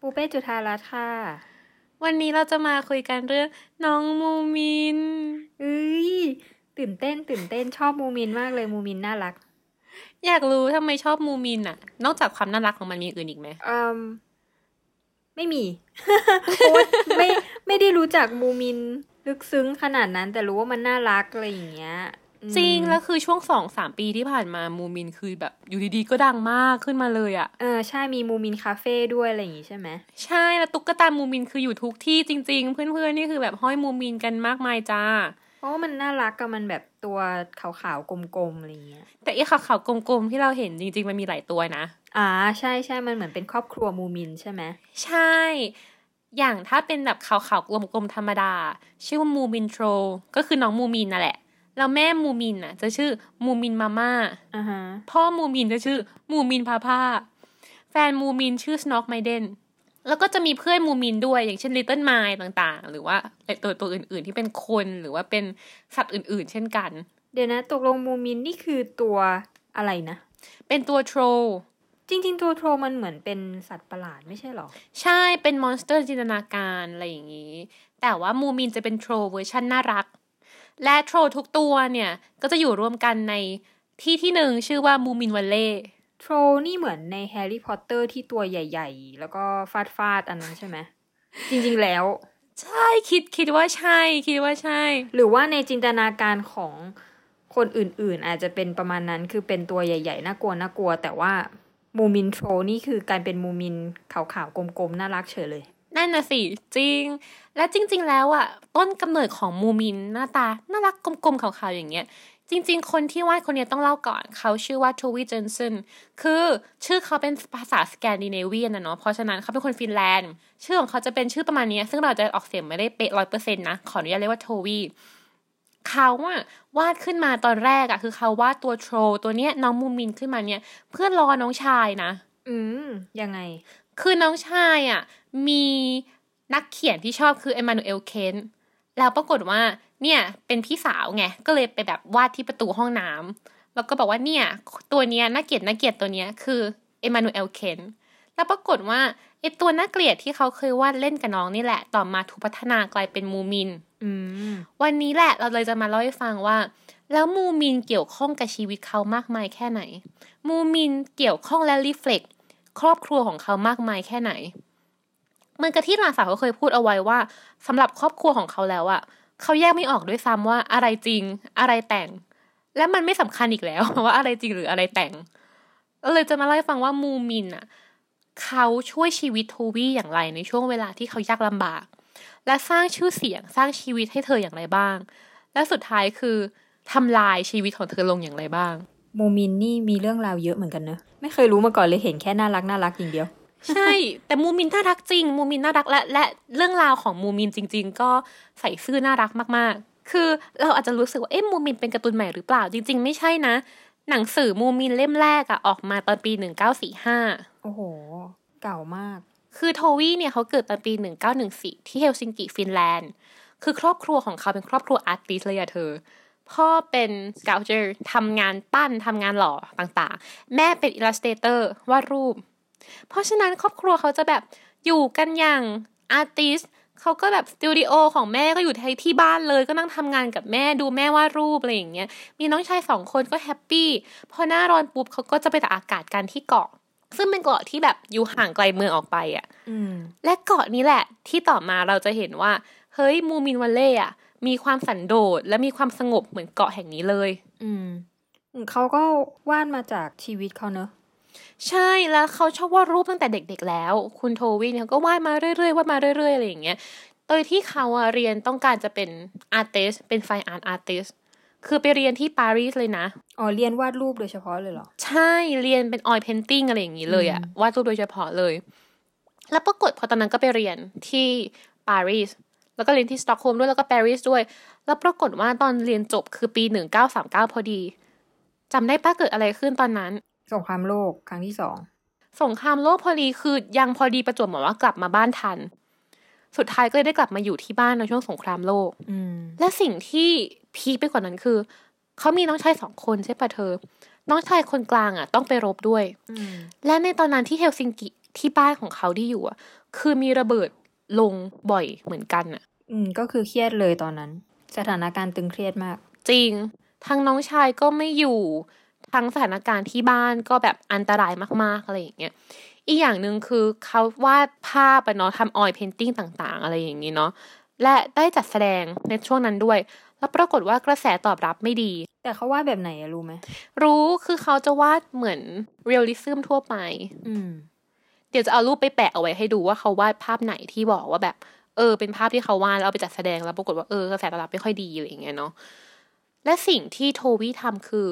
ปูเป้จุธารัตน์ค่ะ วันนี้เราจะมาคุยกันเรื่องน้องมูมินเอ้ยตื่นเต้นตื่นเต้นชอบมูมินมากเลยมูมินน่ารัก อยากรู้ทำไมชอบมูมินอะนอกจากความน่ารักของมันมีอย่างอื่นอีกไหมอืมไม่มีเพราะว่าไม่ไม่ได้รู้จักมูมินลึกซึ้งขนาดนั้นแต่รู้ว่ามันน่ารักอะไรอย่างเงี้ยอืม จริงแล้วคือช่วงสองสามปีที่ผ่านมามูมินคือแบบอยู่ดีๆก็ดังมากขึ้นมาเลยอะเออใช่มีมูมินคาเฟ่ด้วยอะไรอย่างงี้ใช่ไหมใช่แล้วตุ๊กตามูมินคืออยู่ทุกที่จริง ๆ เพื่อนๆนี่คือแบบห้อยมูมินกันมากมายจ้าเพราะว่ามันน่ารักกับมันแบบตัวขาวๆกลมๆอะไรอย่างเงี้ยแต่ไอ้ขาวๆกลมๆที่เราเห็นจริง ๆ มันมีหลายตัวนะอ่าใช่ใช่มันเหมือนเป็นครอบครัวมูมินใช่ไหมใช่ อย่างถ้าเป็นแบบขาวๆกลมๆธรรมดา ชื่อว่ามูมินโทรก็คือน้องมูมินนั่นแหละ แล้วแม่มูมินน่ะ จะชื่อมูมินมาม่าอ่าฮะพ่อมูมินจะชื่อมูมินพาพาแฟนมูมินชื่อ Snork Maiden แล้วก็จะมีเพื่อนมูมินด้วยอย่างเช่น Little My ต่างๆ หรือว่าตัวตัวอื่น ๆ ที่เป็นคนหรือว่าเป็นสัตว์อื่น ๆ เช่นกัน เดี๋ยวนะตกลงมูมินนี่คือตัวอะไรนะ เป็นตัว troll จริง ๆ ตัว troll มันเหมือนเป็นสัตว์ประหลาดไม่ใช่หรอ ใช่เป็น monster จินตนาการอะไรอย่างนี้ แต่ว่ามูมินจะเป็น troll version น่ารัก และ troll ทุกตัวเนี่ย ก็จะอยู่รวมกันในที่ที่หนึ่งชื่อว่ามูมิน valley troll นี่เหมือนในแฮร์รี่พอตเตอร์ที่ตัวใหญ่ ๆ แล้วก็ฟาดฟาดๆอันนั้นใช่ไหม จริงๆแล้ว ใช่คิดคิดว่าใช่ คิดว่าใช่ หรือว่าในจินตนาการของคนอื่นๆ อาจจะเป็นประมาณนั้นคือเป็นตัวใหญ่ๆ น่ากลัวน่ากลัว แต่ว่ามูมิน troll นี่คือการเป็นมูมินขาวๆกลมๆ น่ารักเฉยเลย นั่นน่ะสิ จริง และจริง ๆ แล้วอะ ต้นกำเนิดของมูมินหน้าตา น่ารักกลมๆขาวๆอย่างเงี้ย จริง ๆ คนที่วาดคนเนี้ยต้องเล่าก่อน เขาชื่อว่าโทวีเจนสันคือชื่อเขาเป็นภาษาสแกนดิเนเวียนนะเนาะเพราะฉะนั้นเขาเป็นคนฟินแลนด์ ชื่อของเขาจะเป็นชื่อประมาณนี้ซึ่งเราจะออกเสียงไม่ได้เป๊ะร้อยเปอร์เซ็นต์นะ ขออนุญาตเรียกว่าโทวีเขาอะวาดขึ้นมาตอนแรกอะคือเขาวาดตัวโทรตัวเนี้ยน้องมูมินขึ้นมาเนี่ย เพื่อรอน้องชายนะ อืมยังไง คือน้องชายอะมีนักเขียนที่ชอบคือเอมานูเอลเคนแล้วปรากฏว่าเนี่ยเป็นพี่สาวไงก็เลยไปแบบวาดที่ประตูห้องน้ำแล้วก็บอกว่าเนี่ยตัวเนี้ยน่าเกลียดน่าเกลียดตัวเนี้ยคือเอมานูเอลเคนแล้วปรากฏว่าไอตัวน่าเกลียดที่เขาเคยวาดเล่นกับน้องนี่แหละ ต่อมาถูกพัฒนากลายเป็นมูมินอืมวันนี้แหละเราเลยจะมาเล่าให้ฟังว่า แล้วมูมินเกี่ยวข้องกับชีวิตเขามากมายแค่ไหน มูมินเกี่ยวข้องและรีเฟล็ก ครอบครัวของเขามากมายแค่ไหนเหมือนกับที่หลานสาวเขาเคยพูดเอาไว้ว่าสำหรับครอบครัวของเขาแล้วอะเขาแยกไม่ออกด้วยซ้ำว่าอะไรจริง อะไรแต่ง และมันไม่สำคัญอีกแล้วว่าอะไรจริงหรืออะไรแต่งเลยจะมาเล่าให้ฟังว่ามูมินอะเขาช่วยชีวิตโทวี่อย่างไรในช่วงเวลาที่เขายากลำบาก และสร้างชื่อเสียงสร้างชีวิตให้เธออย่างไรบ้าง และสุดท้ายคือทำลายชีวิตของเธอลงอย่างไรบ้าง มูมินนี่มีเรื่องราวเยอะเหมือนกันเนอะไม่เคยรู้มาก่อนเลยเห็นแค่น่ารักน่ารักอย่างเดียว ใช่ แต่มูมินน่ารักจริง มูมินน่ารักและและเรื่องราวของมูมินจริง ๆ ก็ใส่ซื่อน่ารักมากๆ คือเราอาจจะรู้สึกว่าเอ๊ะมูมินเป็นการ์ตูนใหม่หรือเปล่าจริง ๆ ไม่ใช่นะ หนังสือมูมินเล่มแรกอะออกมาตอนปี1945โอ้โห เก่ามาก คือโทเวเนี่ยเขาเกิดตอนปี1914ที่เฮลซิงกิฟินแลนด์คือครอบครัวของเขาเป็นครอบครัว artist เลยอะเธอ พ่อเป็น sculptor ทำงานปั้นทำงานหล่อต่างๆ แม่เป็น illustrator วาดรูป เพราะฉะนั้นครอบครัวเขาจะแบบอยู่กันอย่าง artist เขาก็แบบสตูดิโอของแม่ก็อยู่ที่ที่บ้านเลย ก็นั่งทำงานกับแม่ดูแม่วาดรูปอะไรอย่างเงี้ย มีน้องชายสองคนก็ happy พอหน้าร้อนปุ๊บเขาก็จะไปตากอากาศกันที่เกาะ ซึ่งเป็นเกาะที่แบบอยู่ห่างไกลเมืองออกไปอะอืมและเกาะนี้แหละที่ต่อมาเราจะเห็นว่า เฮ้ยมูมินวัลเล่อะ มีความสันโดษและมีความสงบเหมือนเกาะแห่งนี้เลย อืมเขาก็วาดมาจากชีวิตเขาเนอะใช่แล้วเขาชอบวาดรูปตั้งแต่เด็ก ๆ แล้ว คุณโทวินเขาก็วาดมาเรื่อยๆวาดมาเรื่อยๆอะไรอย่างเงี้ยโดยที่เขาอะเรียนต้องการจะเป็นartist เป็น fine art artist คือไปเรียนที่ปารีสเลยนะ อ๋อ เรียนวาดรูปโดยเฉพาะเลยเหรอ ใช่เรียนเป็น oil painting อะไรอย่างนี้เลยอะวาดรูปโดยเฉพาะเลย แล้วปรากฏพอตอนนั้นก็ไปเรียนที่ปารีส แล้วก็เรียนที่สต็อกโฮล์มด้วยแล้วก็ปารีสด้วย แล้วปรากฏว่าตอนเรียนจบคือปีหนึ่งเก้าสามเก้าพอดีจำได้ป้ะเกิดอะไรขึ้นตอนนั้น สงครามโลกครั้งที่สองสงครามโลกพอดีคือยังพอดีประจวบเหมือนว่ากลับมาบ้านทัน สุดท้ายก็เลยได้กลับมาอยู่ที่บ้านในช่วงสงครามโลกอืมและสิ่งที่พีคไปกว่านั้นคือเขามีน้องชายสองคนใช่ปะเธอ น้องชายคนกลางอะ ต้องไปรบด้วยอืมและในตอนนั้นที่เฮลซิงกิที่บ้านของเขาที่อยู่อะ คือมีระเบิดลงบ่อยเหมือนกันอะ อืมก็คือเครียดเลยตอนนั้น สถานการณ์ตึงเครียดมาก จริง ทั้งน้องชายก็ไม่อยู่ทั้งสถานการณ์ที่บ้านก็แบบอันตรายมากๆอะไรอย่างเงี้ยอีกอย่างหนึ่งคือเขาวาดภาพอะเนาะทำ oil painting ต่างๆ อะไรอย่างนี้เนาะและได้จัดแสดงในช่วงนั้นด้วย แล้วปรากฏว่ากระแสตอบรับไม่ดี แต่เขาวาดแบบไหนอะรู้ไหม รู้คือเขาจะวาดเหมือน realism ทั่วไป อืม เดี๋ยวจะเอารูปไปแปะเอาไว้ให้ดูว่าเขาวาดภาพไหนที่บอกว่าแบบ เออเป็นภาพที่เขาวาดแล้วเอาไปจัดแสดงแล้วปรากฏว่าเออกระแสตอบรับไม่ค่อยดีอะไรอย่างเงี้ยเนาะและสิ่งที่โทวี่ทำคือ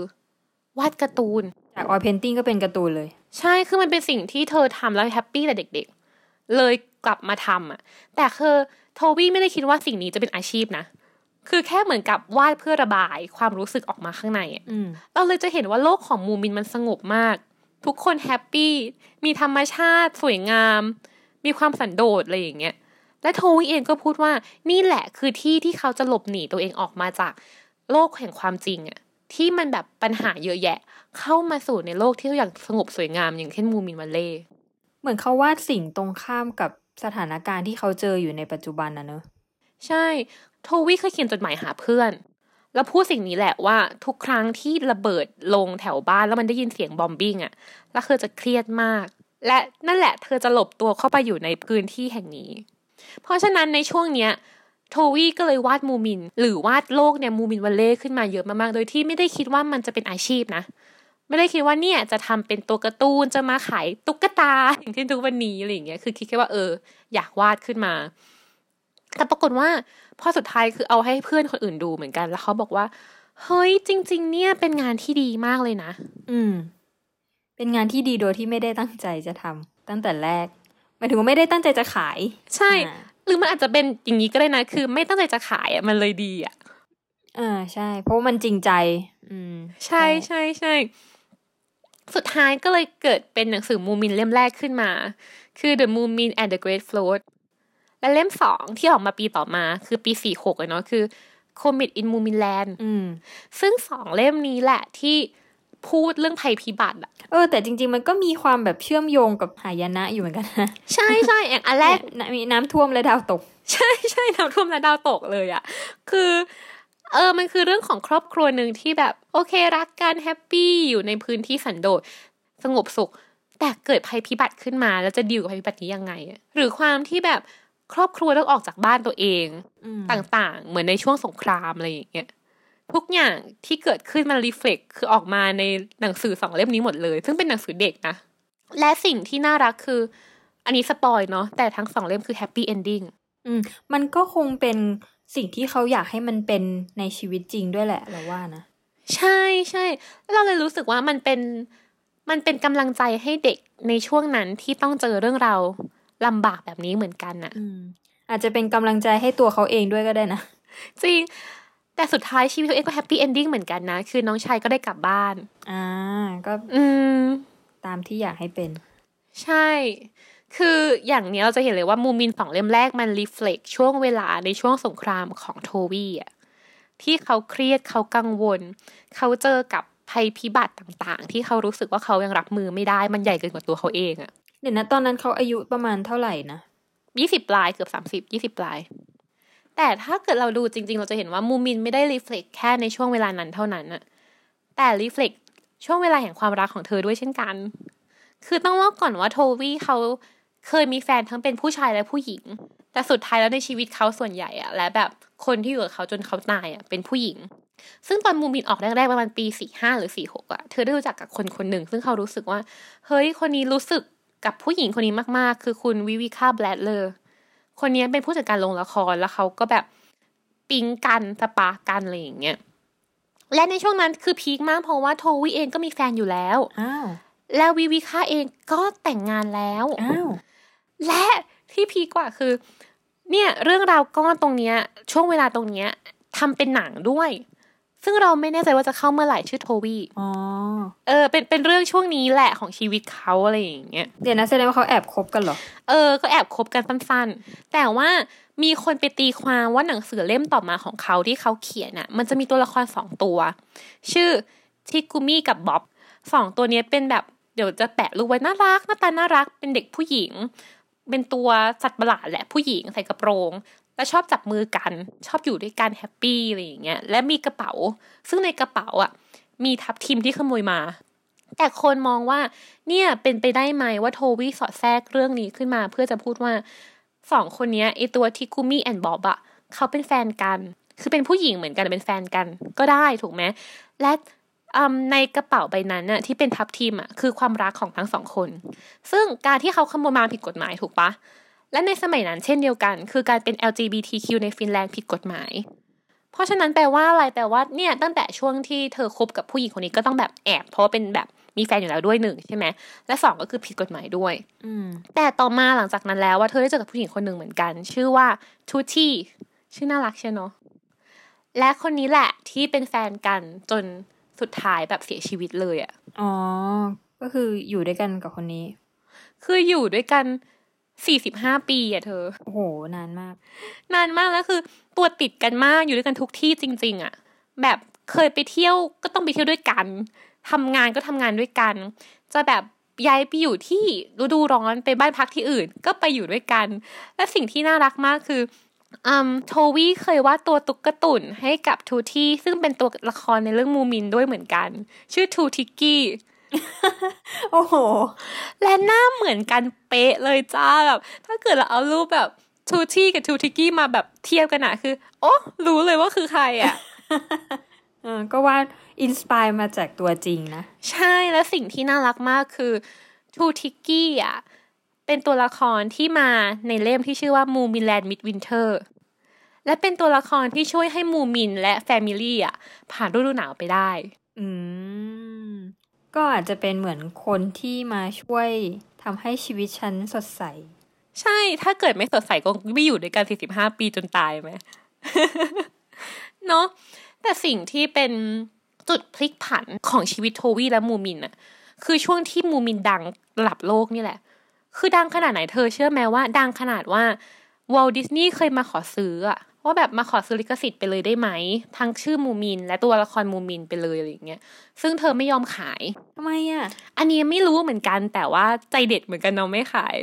วาดการ์ตูนจาก oil painting ก็เป็นการ์ตูนเลย ใช่คือมันเป็นสิ่งที่เธอทำแล้ว happy แต่เด็กๆ เลยกลับมาทำอะ แต่คือโทวี่ไม่ได้คิดว่าสิ่งนี้จะเป็นอาชีพนะคือแค่เหมือนกับวาดเพื่อระบายความรู้สึกออกมาข้างในอะอืมเราเลยจะเห็นว่าโลกของมูมินมันสงบมาก ทุกคน happy มีธรรมชาติสวยงาม มีความสันโดษอะไรอย่างเงี้ย และโทวี่เองก็พูดว่านี่แหละคือที่ที่เขาจะหลบหนีตัวเองออกมาจากโลกแห่งความจริงอะที่มันแบบปัญหาเยอะแยะ เข้ามาสู่ในโลกที่อย่างสงบสวยงามอย่างเช่นมูมินวันเล่เหมือนเขาวาดสิ่งตรงข้ามกับสถานการณ์ที่เขาเจออยู่ในปัจจุบันนะเนอะใช่ โทวี่เคยเขียนจดหมายหาเพื่อน แล้วพูดสิ่งนี้แหละว่าทุกครั้งที่ระเบิดลงแถวบ้านแล้วมันได้ยินเสียงบอมบิ้งอะแล้วเธอจะเครียดมาก และนั่นแหละเธอจะหลบตัวเข้าไปอยู่ในพื้นที่แห่งนี้ เพราะฉะนั้นในช่วงเนี้ยโทวี่ก็เลยวาดมูมิน หรือวาดโลกเนี่ยมูมินวันเล่ขึ้นมาเยอะมากๆ โดยที่ไม่ได้คิดว่ามันจะเป็นอาชีพนะ ไม่ได้คิดว่าเนี่ยจะทำเป็นตัวการ์ตูนจะมาขายตุ๊กตาอย่างที่ทุกวันนี้อะไรอย่างเงี้ยคือคิดแค่ว่าเออ อยากวาดขึ้นมาแต่ปรากฏว่าพอสุดท้ายคือเอาให้เพื่อนคนอื่นดูเหมือนกัน แล้วเขาบอกว่า เฮ้ยจริง ๆ เนี่ยเป็นงานที่ดีมากเลยนะ อืม เป็นงานที่ดีโดยที่ไม่ได้ตั้งใจจะทำตั้งแต่แรก หมายถึงว่าไม่ได้ตั้งใจจะขาย ใช่อ่าหรือมันอาจจะเป็นอย่างนี้ก็ได้นะ คือ ไม่ตั้งใจจะขายอะมันเลยดีอะอ่าใช่ เพราะว่ามันจริงใจ อืม ใช่ใช่ใช่สุดท้ายก็เลยเกิดเป็นหนังสือมูมินเล่มแรกขึ้นมา คือ The Moomin and the Great Float และเล่มสองที่ออกมาปีต่อมาคือปีสี่หกเนาะคือ Comet in Moominland อืมซึ่งสองเล่มนี้แหละที่ พูดเรื่องภัยพิบัติอะเออแต่จริง ๆ มันก็มีความแบบเชื่อมโยงกับหายนะอยู่เหมือนกันนะใช่ใช่อย่างอันแรกเนี่ยมีน้ำท่วมและดาวตก ใช่ใช่น้ำท่วมและดาวตกเลยอะคือ เออมันคือเรื่องของครอบครัวหนึ่งที่แบบ โอเครักกัน happy อยู่ในพื้นที่สันโดษสงบสุข แต่เกิดภัยพิบัติขึ้นมา แล้วจะดีลกับภัยพิบัตินี้ยังไงอะหรือความที่แบบครอบครัวต้องออกจากบ้านตัวเองอืมต่างๆ เหมือนในช่วงสงครามอะไรอย่างเงี้ย ทุกอย่างที่เกิดขึ้นมัน reflect คือออกมาในหนังสือสองเล่มนี้หมดเลย ซึ่งเป็นหนังสือเด็กนะ และสิ่งที่น่ารักคือ อันนี้ spoil เนาะแต่ทั้งสองเล่มคือ happy ending อืมมันก็คงเป็นสิ่งที่เขาอยากให้มันเป็นในชีวิตจริงด้วยแหละเราว่านะ ใช่ใช่แล้วเราเลยรู้สึกว่ามันเป็นมันเป็นกำลังใจให้เด็กในช่วงนั้นที่ต้องเจอเรื่องราวลำบากแบบนี้เหมือนกันน่ะอืมอาจจะเป็นกำลังใจให้ตัวเขาเองด้วยก็ได้นะ จริง แต่สุดท้ายชีวิตตัวเองก็ happy ending เหมือนกันนะ คือน้องชายก็ได้กลับบ้าน อ่า ก็ อืม ตามที่อยากให้เป็น ใช่ คืออย่างเนี้ยเราจะเห็นเลยว่ามูมินสองเล่มแรกมัน reflect ช่วงเวลาในช่วงสงครามของโทวี่อะที่เขาเครียดเขากังวล เขาเจอกับภัยพิบัติต่างๆ ที่เขารู้สึกว่าเขายังรับมือไม่ได้มันใหญ่เกินกว่าตัวเขาเองอะเดี๋ยวนะตอนนั้นเขาอายุประมาณเท่าไหร่นะยี่สิบปลายเกือบสามสิบยี่สิบปลาย แต่ถ้าเกิดเราดูจริง ๆ เราจะเห็นว่ามูมินไม่ได้ reflect แค่ในช่วงเวลานั้นเท่านั้นอะแต่ reflect ช่วงเวลาแห่งความรักของเธอด้วยเช่นกัน คือต้องเล่าก่อนว่าโทวี่เขาเคยมีแฟนทั้งเป็นผู้ชายและผู้หญิง แต่สุดท้ายแล้วในชีวิตเขาส่วนใหญ่อะและแบบคนที่อยู่กับเขาจนเขาตายอะเป็นผู้หญิง ซึ่งตอนมูมินออกแรกๆประมาณปีสี่ห้าหรือสี่หกอะเธอได้รู้จักกับคนคนหนึ่ง ซึ่งเขารู้สึกว่า เฮ้ยคนนี้รู้สึกกับผู้หญิงคนนี้มากๆ คือคุณวิวิคาแบลดเลอร์ คนนี้เป็นผู้จัดการโรงละครแล้วเขาก็แบบปิ๊งกันสปาร์กกันอะไรอย่างเงี้ยและในช่วงนั้นคือพีคมากเพราะว่าโทวี่เองก็มีแฟนอยู่แล้วอ้าวแล้ววิวิค่าเองก็แต่งงานแล้วอ้าวและที่ที่พีคกว่าคือ เนี่ยเรื่องราวก้อนตรงเนี้ย ช่วงเวลาตรงเนี้ยทำเป็นหนังด้วย ซึ่งเราไม่แน่ใจว่าจะเข้าเมื่อไหร่ชื่อโทวีอ๋อ เออ เป็น เป็นเรื่องช่วงนี้แหละของชีวิตเขาอะไรอย่างเงี้ย เดี๋ยวนะแสดงว่าเขาแอบคบกันเหรอ เออ ก็แอบคบกันสั้นๆ แต่ว่ามีคนไปตีความว่าหนังสือเล่มต่อมาของเขาที่เขาเขียนน่ะ มันจะมีตัวละครสองตัว ชื่อทิกุมิกับบ๊อบสองตัวเนี้ยเป็นแบบเดี๋ยวจะแปะรูปไว้น่ารักหน้าตาน่ารักเป็นเด็กผู้หญิง เป็นตัวสัตว์ประหลาดแหละผู้หญิงใส่กระโปรง และชอบจับมือกัน ชอบอยู่ด้วยกันแฮปปี้อะไรอย่างเงี้ยและมีกระเป๋า ซึ่งในกระเป๋าอะ มีทับทิมที่ขโมยมา แต่คนมองว่าเนี่ยเป็นไปได้ไหมว่าโทวี่สอดแทรกเรื่องนี้ขึ้นมา เพื่อจะพูดว่าสองคนเนี้ยไอตัวทิกุมิแอนบ๊อบอะเขาเป็นแฟนกัน คือเป็นผู้หญิงเหมือนกันเป็นแฟนกัน ก็ได้ถูกไหมและในกระเป๋าใบนั้นน่ะที่เป็นทับทิมอะคือความรักของทั้งสองคน ซึ่งการที่เขาขโมยมาผิดกฎหมายถูกปะ และในสมัยนั้นเช่นเดียวกัน คือการเป็น LGBTQ ในฟินแลนด์ผิดกฎหมาย เพราะฉะนั้นแปลว่าอะไรแปลว่าเนี่ยตั้งแต่ช่วงที่เธอคบกับผู้หญิงคนนี้ก็ต้องแบบแอบ เพราะว่าเป็นแบบมีแฟนอยู่แล้วด้วยหนึ่งใช่ไหมและสองก็คือผิดกฎหมายด้วยอืมแต่ต่อมาหลังจากนั้นแล้วว่าเธอได้เจอกับผู้หญิงคนหนึ่งเหมือนกัน ชื่อว่าทูตี้ชื่อน่ารักใช่เนาะและคนนี้แหละที่เป็นแฟนกันจนสุดท้ายแบบเสียชีวิตเลยอะ่ะอ๋อ ก็คืออยู่ด้วยกันกับคนนี้ คืออยู่ด้วยกัน สี่สิบห้าปีอะเธอ โอ้โห นานมาก นานมากแล้วคือ ตัวติดกันมากอยู่ด้วยกันทุกที่จริง ๆอะแบบเคยไปเที่ยวก็ต้องไปเที่ยวด้วยกันทำงานก็ทำงานด้วยกัน จะแบบย้ายไปอยู่ที่ฤดูร้อนไปบ้านพักที่อื่น ก็ไปอยู่ด้วยกัน และสิ่งที่น่ารักมากคืออืมโทวี่เคยวาดตัวตุ๊กตุ่นให้กับทูที่ซึ่งเป็นตัวละครในเรื่องมูมินด้วยเหมือนกัน ชื่อทูทิกกี้ โอ้โห และหน้าเหมือนกันเป๊ะเลยจ้าแบบ ถ้าเกิดเราเอารูปแบบทูลิกกี้กับทูทิกกี้มาแบบเทียบกันอะคือ โอ้รู้เลยว่าคือใครอะเออก็ว่า inspire มาจากตัวจริงนะ ใช่และสิ่งที่น่ารักมากคือทูทิกกี้อะ เป็นตัวละครที่มาในเล่มที่ชื่อว่า Moominland Midwinter และเป็นตัวละครที่ช่วยให้มูมินและ family อะ ผ่านฤดูหนาวไปได้ อืม ก็อาจจะเป็นเหมือนคนที่มาช่วยทำให้ชีวิตฉันสดใส ใช่ ถ้าเกิดไม่สดใสก็ไม่อยู่ด้วยกันสี่สิบห้าปีจนตายไหมเนาะแต่สิ่งที่เป็นจุดพลิกผันของชีวิตโทวี่และมูมินอะคือช่วงที่มูมินดังระดับโลกนี่แหละ คือดังขนาดไหนเธอเชื่อไหมว่า ดังขนาดว่าวอลดิสนีย์เคยมาขอซื้ออะ ว่าแบบมาขอซื้อลิขสิทธิ์ไปเลยได้ไหม ทั้งชื่อมูมิน และตัวละครมูมินไปเลยอะไรอย่างเงี้ยซึ่งเธอไม่ยอมขายทำไมอะ อันนี้ไม่รู้เหมือนกันแต่ว่าใจเด็ดเหมือนกันเนาะไม่ขาย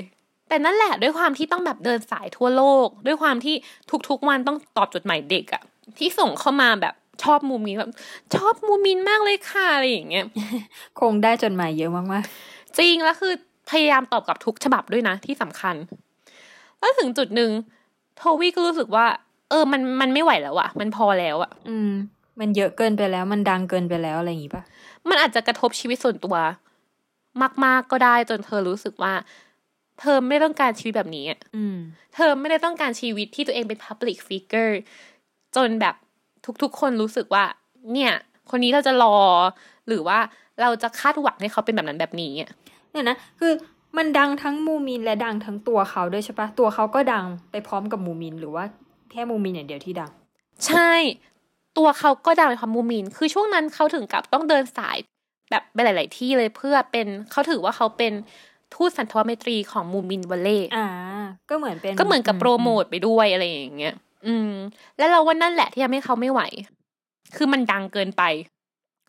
แต่นั่นแหละด้วยความที่ต้องแบบเดินสายทั่วโลก ด้วยความที่ทุกๆวันต้องตอบจดหมายเด็กอะที่ส่งเข้ามาแบบชอบมูมินแบบชอบมูมินมากเลยค่ะอะไรอย่างเงี้ยคงได้จดหมายเยอะมากจริงแล้วคือพยายามตอบกับทุกฉบับด้วยนะที่สำคัญ แล้วถึงจุดหนึ่งโทวี่ก็รู้สึกว่าเออมันมันไม่ไหวแล้วอะมันพอแล้วอะๆอืม มันเยอะเกินไปแล้ว มันดังเกินไปแล้วอะไรอย่างงี้ปะมันอาจจะกระทบชีวิตส่วนตัว มาก ๆก็ได้จนเธอรู้สึกว่า เธอไม่ต้องการชีวิตแบบนี้อะอืม เธอไม่ได้ต้องการชีวิตที่ตัวเองเป็น Public Figure จนแบบทุกๆ คนรู้สึกว่า เนี่ย คนนี้เราจะรอ หรือว่าเราจะคาดหวังให้เขาเป็นแบบนั้นแบบนี้อะเนี่ยนะคือมันดังทั้งมูมินและดังทั้งตัวเขาด้วยใช่ปะตัวเขาก็ดังไปพร้อมกับมูมินหรือว่าแค่มูมินอย่างเดียวที่ดัง ใช่ ตัวเขาก็ดังในความมูมิน คือช่วงนั้นเขาถึงกับต้องเดินสายแบบไปหลาย ๆ ที่เลยเพื่อเป็นเขาถือว่าเขาเป็นทูตสันทวไมตรีของมูมินวัลเล่อ่า ก็เหมือนเป็น ก็เหมือนกับโปรโมทไปด้วยอะไรอย่างเงี้ย อืม แล้วเราว่านั่นแหละที่ทำให้เขาไม่ไหว คือมันดังเกินไป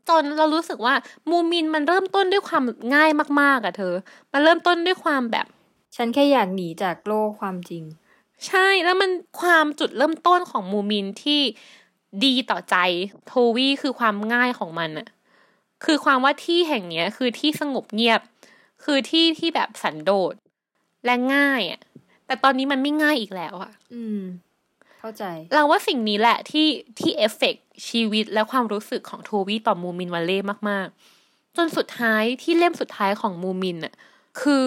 จนเรารู้สึกว่ามูมินมันเริ่มต้นด้วยความง่ายมาก ๆอะเธอ มันเริ่มต้นด้วยความแบบ ฉันแค่อยากหนีจากโลกความจริง ใช่แล้วมันความจุดเริ่มต้นของมูมินที่ดีต่อใจโทวี่คือความง่ายของมันอะคือความว่าที่แห่งเนี้ย คือที่สงบเงียบ คือที่ที่แบบสันโดษและง่ายอะแต่ตอนนี้มันไม่ง่ายอีกแล้วอะอืม เข้าใจ เราว่าสิ่งนี้แหละที่ที่ affect ชีวิตและความรู้สึกของโทวี่ต่อ Moomin Valley มาก ๆ จนสุดท้ายที่เล่มสุดท้ายของมูมินอะคือ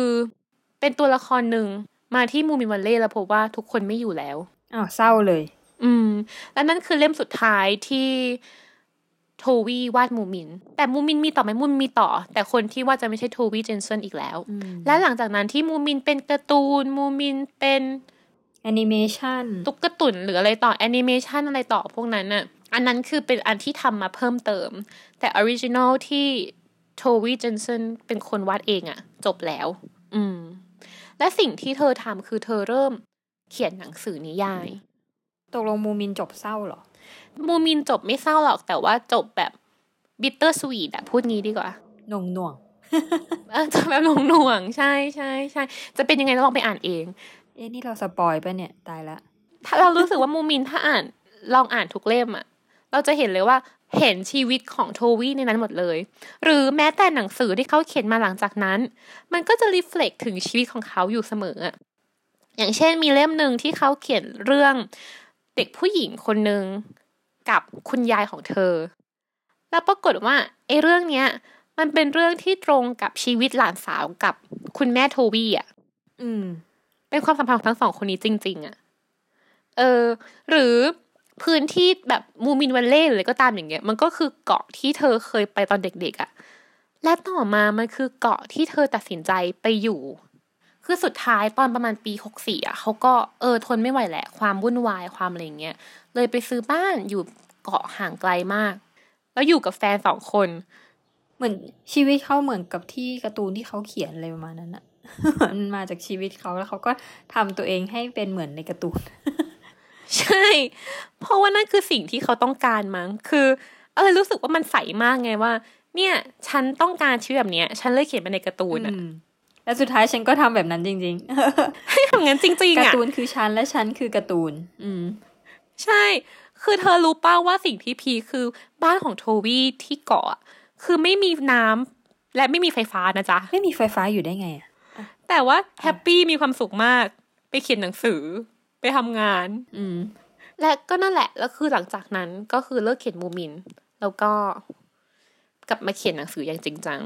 เป็นตัวละครหนึ่ง มาที่ Moomin Valley แล้วพบว่าทุกคนไม่อยู่แล้วอ้าวเศร้าเลย อืม และนั่นคือเล่มสุดท้ายที่โทวีวาดมูมิน แต่มูมินมีต่อไหมมูมินมีต่อ แต่คนที่วาดจะไม่ใช่โทวีเจนเซนอีกแล้วอืมและหลังจากนั้นที่มูมินเป็นการ์ตูน มูมินเป็นแอนิเมชันตุ๊กตุ่นหรืออะไรต่อแอนิเมชันอะไรต่อพวกนั้นน่ะอันนั้นคือเป็นอันที่ทำมาเพิ่มเติม แต่ original ที่โทวีเจนเซนเป็นคนวาดเองอะจบแล้ว อืม และสิ่งที่เธอทำคือเธอเริ่มเขียนหนังสือนิยายตกลงมูมินจบเศร้าเหรอ มูมินจบไม่เศร้าหรอกแต่ว่าจบแบบ bittersweet อะพูดงี้ดีกว่าหน่วงหน่วงเออจะแบบหน่วงๆใช่ใช่ใช่จะเป็นยังไงเราลองไปอ่านเอง เอ๊ะนี่เราสปอยไปะเนี่ยตายละ ถ้าเรารู้สึกว่ามูมินถ้าอ่านลองอ่านทุกเล่มอะ เราจะเห็นเลยว่าเห็นชีวิตของโทวี่ในนั้นหมดเลย หรือแม้แต่หนังสือที่เขาเขียนมาหลังจากนั้น มันก็จะรีเฟล็กถึงชีวิตของเขาอยู่เสมออะอย่างเช่นมีเล่มหนึ่งที่เขาเขียนเรื่องเด็กผู้หญิงคนหนึ่งกับคุณยายของเธอ แล้วปรากฏว่าไอ้เรื่องเนี้ย มันเป็นเรื่องที่ตรงกับชีวิตหลานสาวกับคุณแม่โทวี่อะ อืม เป็นความสัมพันธ์ของทั้งสองคนนี้จริง ๆอะ่ะ เออ หรือ พื้นที่แบบมูมินวันเล่หรือก็ตามอย่างเงี้ย มันก็คือเกาะที่เธอเคยไปตอนเด็กๆอะ่ะ และต่อมามันคือเกาะที่เธอตัดสินใจไปอยู่ คือสุดท้ายตอนประมาณปีหกสี่อะเขาก็เออทนไม่ไหวแหละ ความวุ่นวายความอะไรเงี้ย เลยไปซื้อบ้านอยู่เกาะห่างไกลมาก แล้วอยู่กับแฟนสองคน เหมือนชีวิตเขาเหมือนกับที่การ์ตูนที่เขาเขียนอะไรประมาณนั้นอะมันมาจากชีวิตเขาแล้วเขาก็ทำตัวเองให้เป็นเหมือนในการ์ตูน ใช่ เพราะว่านั่นคือสิ่งที่เขาต้องการมั้ง คืออะไรรู้สึกว่ามันใสมากไงว่า เนี่ย ฉันต้องการชีวิตแบบเนี้ย ฉันเลยเขียนมาในการ์ตูนอะอืมแล้วสุดท้ายฉันก็ทำแบบนั้นจริงให้ทำงั้นจริงๆๆการ์อะตูนคือฉันและฉันคือการ์ตูน อืม ใช่ คือเธอรู้ป้ะว่าสิ่งที่ peak คือบ้านของโทวี่ที่เกาะอะคือไม่มีน้ำและไม่มีไฟฟ้านะจ๊ะ ไม่มีไฟฟ้าอยู่ได้ไงอะแต่ว่า happy มีความสุขมาก ไปเขียนหนังสือ ไปทำงาน อืม และก็นั่นแหละ แล้วคือหลังจากนั้นก็คือเลิกเขียนมูมิน แล้วก็กลับมาเขียนหนังสืออย่างจริงจัง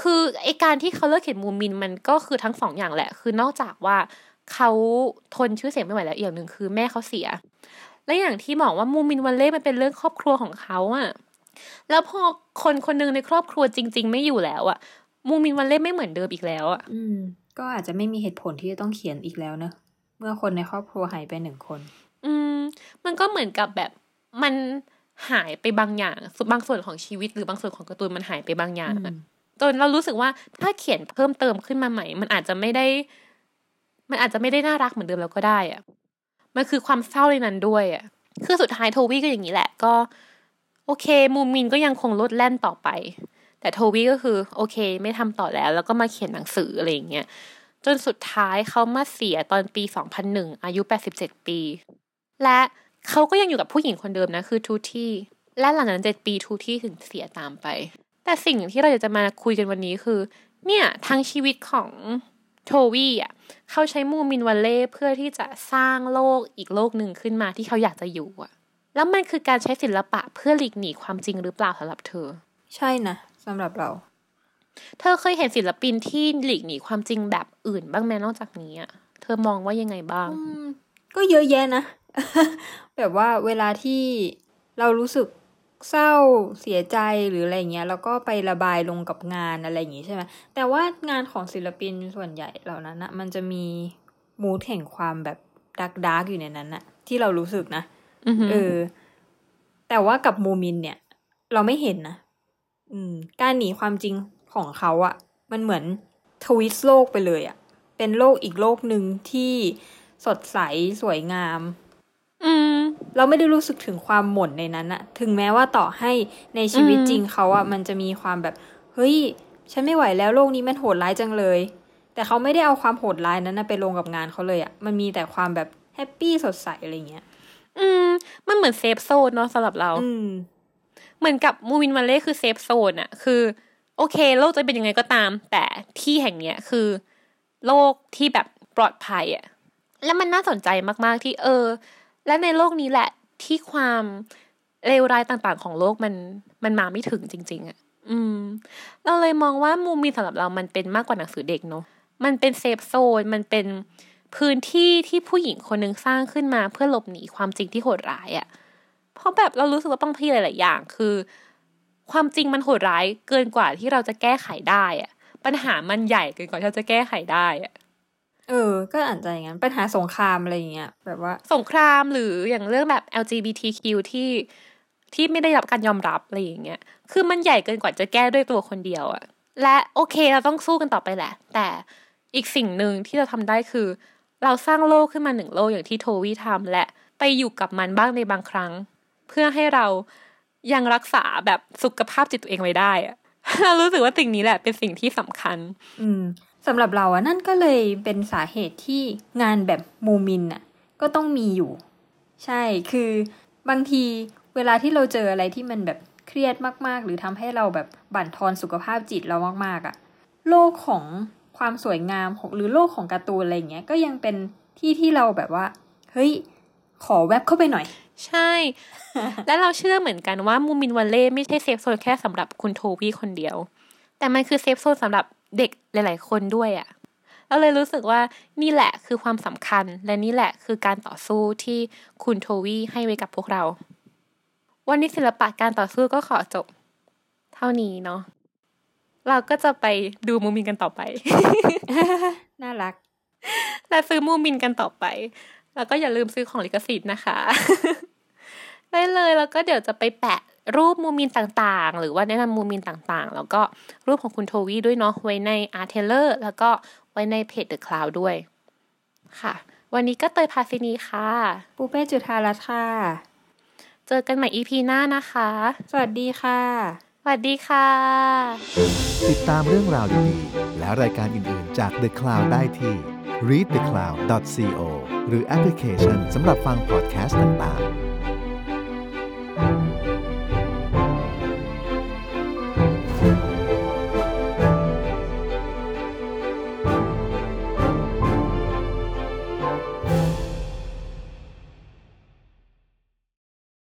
คือไอ้การที่เขาเลิกเขียนมูมินมันก็คือทั้งสองอย่างแหละ คือนอกจากว่าเขาทนชื่อเสียงไม่ไหวแล้วอีกอย่างหนึ่งคือแม่เขาเสีย และอย่างที่บอกว่ามูมินวันเล่มันเป็นเรื่องครอบครัวของเขาอะแล้วพอคนคนหนึ่งในครอบครัวจริง ๆ ไม่อยู่แล้วอะมูมินวันเล่ไม่เหมือนเดิมอีกแล้วอะอืม ก็อาจจะไม่มีเหตุผลที่จะต้องเขียนอีกแล้วเนอะ เมื่อคนในครอบครัวหายไปหนึ่งคน อืม มันก็เหมือนกับแบบมันหายไปบางอย่างบางส่วนของชีวิตหรือบางส่วนของการ์ตูนมันหายไปบางอย่างอะจนเรารู้สึกว่าถ้าเขียนเพิ่มเติมขึ้นมาใหม่ มันอาจจะไม่ได้ มันอาจจะไม่ได้น่ารักเหมือนเดิมแล้วก็ได้อะมันคือความเศร้าในนั้นด้วยอะคือสุดท้ายโทวี่ก็อย่างนี้แหละ ก็ โอเค มูมินก็ยังคงลดแล่นต่อไป แต่โทวี่ก็คือ โอเค ไม่ทำต่อแล้ว แล้วก็มาเขียนหนังสืออะไรอย่างเงี้ย จนสุดท้ายเขามาเสียตอนปี 2001 อายุ 87 ปี และเขาก็ยังอยู่กับผู้หญิงคนเดิมนะคือทูที่ และหลังจากนั้นเจ็ดปีทูที่ถึงเสียตามไป แต่สิ่งที่เราอยากจะมาคุยกันวันนี้คือ เนี่ยทั้งชีวิตของโทวี่อะเขาใช้มูมินวัลเล่เพื่อที่จะสร้างโลกอีกโลกหนึ่งขึ้นมาที่เขาอยากจะอยู่อะ แล้วมันคือการใช้ศิลปะเพื่อหลีกหนีความจริงหรือเปล่าสำหรับเธอ ใช่นะสำหรับเรา เธอเคยเห็นศิลปินที่หลีกหนีความจริงแบบอื่นบ้างไหมนอกจากนี้อะ เธอมองว่ายังไงบ้างอืมก็เยอะแยะนะ แบบว่าเวลาที่เรารู้สึกเศร้าเสียใจหรืออะไรเงี้ย แล้วก็ไประบายลงกับงานอะไรอย่างงี้ใช่ไหมแต่ว่างานของศิลปินส่วนใหญ่เหล่านั้นนะมันจะมีมูดแห่งความแบบดักดาร์กอยู่ในนั้นนะที่เรารู้สึกนะอือหือเออ แต่ว่ากับมูมินเนี่ย เราไม่เห็นนะอืม การหนีความจริง ของเขาอะมันเหมือนtwist โลกไปเลยอะเป็นโลกอีกโลกหนึ่งที่สดใสสวยงาม อืม เราไม่ได้รู้สึกถึงความหม่นในนั้นอะถึงแม้ว่าต่อให้ในชีวิตอืมจริงเขาอะมันจะมีความแบบ เฮ้ย ฉันไม่ไหวแล้วโลกนี้มันโหดร้ายจังเลย แต่เขาไม่ได้เอาความโหดร้ายนั้นนะไปลงกับงานเขาเลยอะมันมีแต่ความแบบ happy สดใสอะไรเงี้ย อืม มันเหมือน safe zone เนาะสำหรับเรา อืม เหมือนกับ Moomin Valley คือ safe zone อะคือ โอเค โลกจะเป็นยังไงก็ตาม แต่ที่แห่งเนี้ยคือ โลกที่แบบปลอดภัยอะแล้วมันน่าสนใจมาก ๆ ที่เออ และในโลกนี้แหละที่ความเลวร้ายต่างๆ ของโลกมันมันมาไม่ถึงจริง ๆอะอืม เราเลยมองว่ามูมินสำหรับเรามันเป็นมากกว่าหนังสือเด็กเนาะมันเป็นเซฟโซนมันเป็นพื้นที่ที่ผู้หญิงคนหนึ่งสร้างขึ้นมาเพื่อหลบหนีความจริงที่โหดร้ายอะเพราะแบบเรารู้สึกว่าบางทีหลาย ๆ อย่าง คือ ความจริงมันโหดร้ายเกินกว่าที่เราจะแก้ไขได้อะปัญหามันใหญ่เกินกว่าที่เราจะแก้ไขได้อะเออ ก็อาจจะอย่างนั้นปัญหาสงครามอะไรอย่างเงี้ยแบบว่า สงครามหรืออย่างเรื่องแบบ LGBTQ ที่ที่ไม่ได้รับการยอมรับอะไรอย่างเงี้ย คือมันใหญ่เกินกว่าจะแก้ด้วยตัวคนเดียวอะและโอเคเราต้องสู้กันต่อไปแหละ แต่อีกสิ่งหนึ่งที่เราทำได้คือ เราสร้างโลกขึ้นมาหนึ่งโลกอย่างที่โทวี่ทำและไปอยู่กับมันบ้างในบางครั้ง เพื่อให้เรา ยังรักษาแบบสุขภาพจิตตัวเองไว้ได้อะเรารู้สึกว่าสิ่งนี้แหละเป็นสิ่งที่สำคัญ อืมสำหรับเราอะนั่นก็เลยเป็นสาเหตุที่งานแบบมูมินอะก็ต้องมีอยู่ ใช่คือบางทีเวลาที่เราเจออะไรที่มันแบบเครียดมาก ๆ หรือทำให้เราแบบบั่นทอนสุขภาพจิตเรามาก ๆอะโลกของความสวยงามของหรือโลกของการ์ตูนอะไรเงี้ยก็ยังเป็นที่ที่เราแบบว่า เฮ้ย ขอแวบเข้าไปหน่อย ใช่ และเราเชื่อเหมือนกันว่ามูมินวันเล่ไม่ใช่เซฟโซนแค่สำหรับคุณโทวี่คนเดียว แต่มันคือเซฟโซนสำหรับเด็กหลาย ๆ คนด้วยอะ่ะเราเลยรู้สึกว่านี่แหละคือความสำคัญ และนี่แหละคือการต่อสู้ที่คุณโทวี่ให้ไว้กับพวกเรา วันนี้ศิลปะการต่อสู้ก็ขอจบ เท่านี้เนาะเราก็จะไปดูมูมินกันต่อไป น่ารัก และซื้อมูมินกันต่อไป แล้วก็อย่าลืมซื้อของลิขสิทธิ์นะคะ ได้เลยแล้วก็เดี๋ยวจะไปแปะรูปมูมินต่างๆ หรือว่าแนะนำมูมินต่างๆ แล้วก็รูปของคุณโทวี่ด้วยเนาะไว้ในอาร์เทเลอร์แล้วก็ไว้ในเพจ The Cloud ด้วยค่ะ วันนี้ก็เตยพาซินีค่ะ ปูเป้จุธารัตน์ค่ะ เจอกันใหม่ EP หน้านะคะ สวัสดีค่ะ สวัสดีค่ะ ติดตามเรื่องราวดีๆ และรายการอื่นๆ จาก The Cloud ได้ที่ readthecloud.co หรือแอปพลิเคชันสำหรับฟังพอดแคสต์ต่างๆ